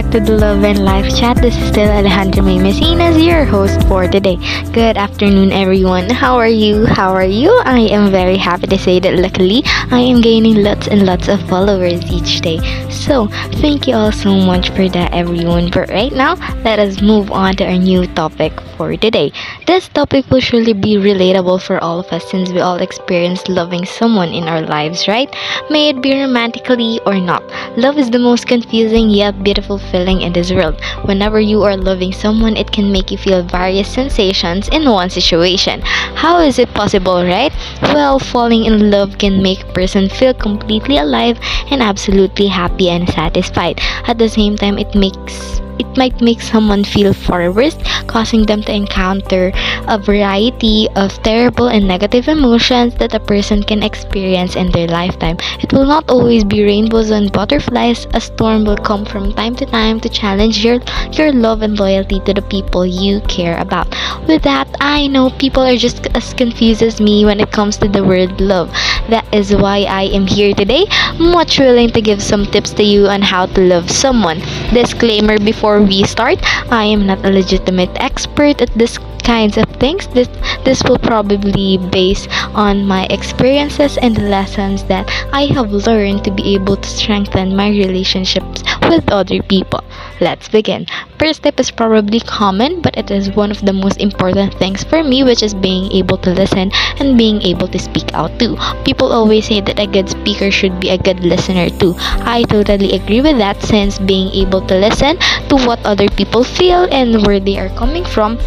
back to the Love and Life Chat. This is still Alejandra May Messinas, your host for today. Good afternoon, everyone. How are you? How are you? I am very happy to say that luckily I am gaining lots and lots of followers each day. So, thank you all so much for that, everyone. But right now, let us move on to our new topic for today. This topic will surely be relatable for all of us since we all experience loving someone in our lives, right? May it be romantically or not. Love is the most confusing yet beautiful feeling in this world. Whenever you are loving someone, it can make you feel various sensations in one situation. How is it possible, right? Well, falling in love can make a person feel completely alive and absolutely happy and satisfied. At the same time, it makes it might make someone feel far worse, causing them to encounter a variety of terrible and negative emotions that a person can experience in their lifetime. It will not always be rainbows and butterflies. A storm will come from time to time to challenge your your love and loyalty to the people you care about. With that, I know people are just as confused as me when it comes to the word love. That is why I am here today, much willing to give some tips to you on how to love someone. Disclaimer before we start, I am not a legitimate expert at this kinds of things. This this will probably base on my experiences and the lessons that I have learned to be able to strengthen my relationships with other people. Let's begin. First step is probably common, but it is one of the most important things for me, which is being able to listen and being able to speak out too. People always say that a good speaker should be a good listener too. I totally agree with that since being able to listen to what other people feel and where they are coming from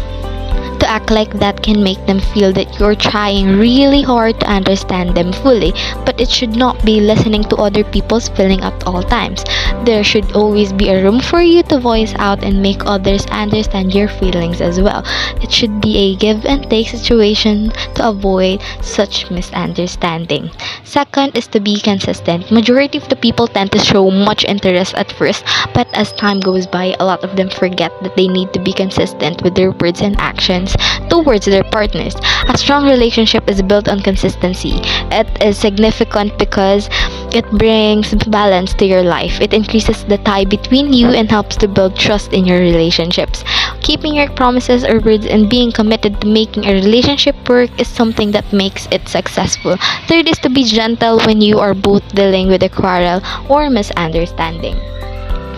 to act like that can make them feel that you're trying really hard to understand them fully, but it should not be listening to other people's feeling at all times. There should always be a room for you to voice out and make others understand your feelings as well. It should be a give and take situation to avoid such misunderstanding. Second is to be consistent. Majority of the people tend to show much interest at first, but as time goes by, a lot of them forget that they need to be consistent with their words and actions towards their partners. A strong relationship is built on consistency. It is significant because it brings balance to your life. It increases the tie between you and helps to build trust in your relationships. Keeping your promises or words and being committed to making a relationship work is something that makes it successful. Third is to be gentle when you are both dealing with a quarrel or misunderstanding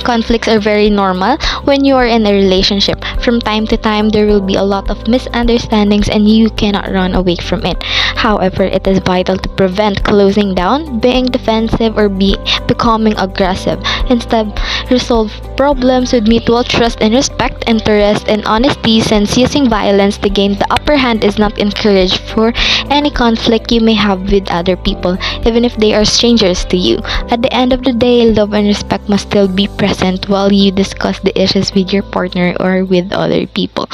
conflicts are very normal when you are in a relationship. From time to time, there will be a lot of misunderstandings and you cannot run away from it. However, it is vital to prevent closing down, being defensive, or be becoming aggressive. Instead, resolve problems with mutual trust and respect, interest, and honesty since using violence to gain the upper hand is not encouraged for any conflict you may have with other people, even if they are strangers to you. At the end of the day, love and respect must still be present while you discuss the issues with your partner or with other people.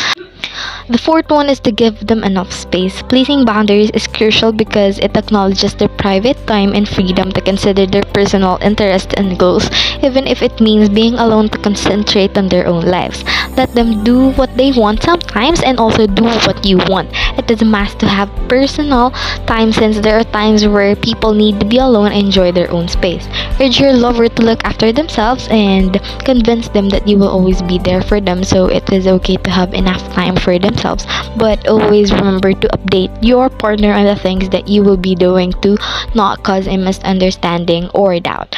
The fourth one is to give them enough space. Placing boundaries is crucial because it acknowledges their private time and freedom to consider their personal interests and goals, even if it means being alone to concentrate on their own lives. Let them do what they want sometimes and also do what you want. It is a must to have personal time since there are times where people need to be alone and enjoy their own space. Urge your lover to look after themselves and convince them that you will always be there for them so it is okay to have enough time for themselves. But always remember to update your partner on the things that you will be doing to not cause a misunderstanding or doubt.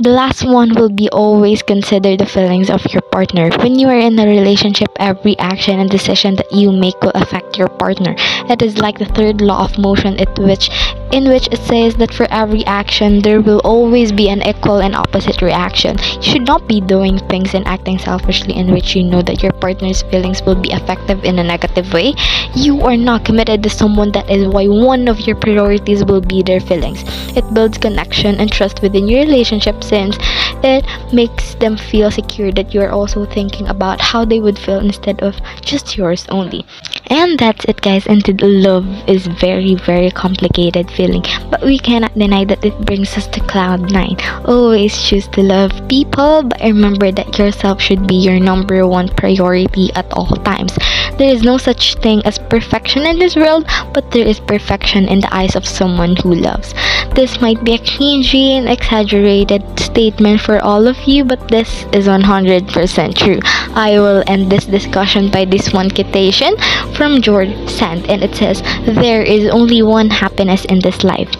The last one will be always consider the feelings of your partner. When you are in a relationship, every action and decision that you make will affect your partner. It is like the third law of motion in which in which it says that for every action there will always be an equal and opposite reaction. You should not be doing things and acting selfishly in which you know that your partner's feelings will be affected in a negative way. You are not committed to someone that is why one of your priorities will be their feelings. It builds connection and trust within your relationship since it makes them feel secure that you're also thinking about how they would feel instead of just yours only. And that's it guys, and love is very very complicated feeling, but we cannot deny that it brings us to cloud 9. Always choose to love people, but remember that yourself should be your number one priority at all times. There is no such thing as perfection in this world, but there is perfection in the eyes of someone who loves. This might be a cringy and exaggerated statement for all of you, but this is 100% true. I will end this discussion by this one quotation from George Sand, and it says, There is only one happiness in this life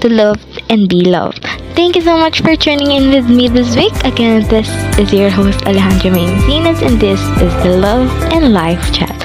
to love and be loved. Thank you so much for tuning in with me this week. Again, this is your host Alejandro Maynesinas, and this is the Love and Life Chat.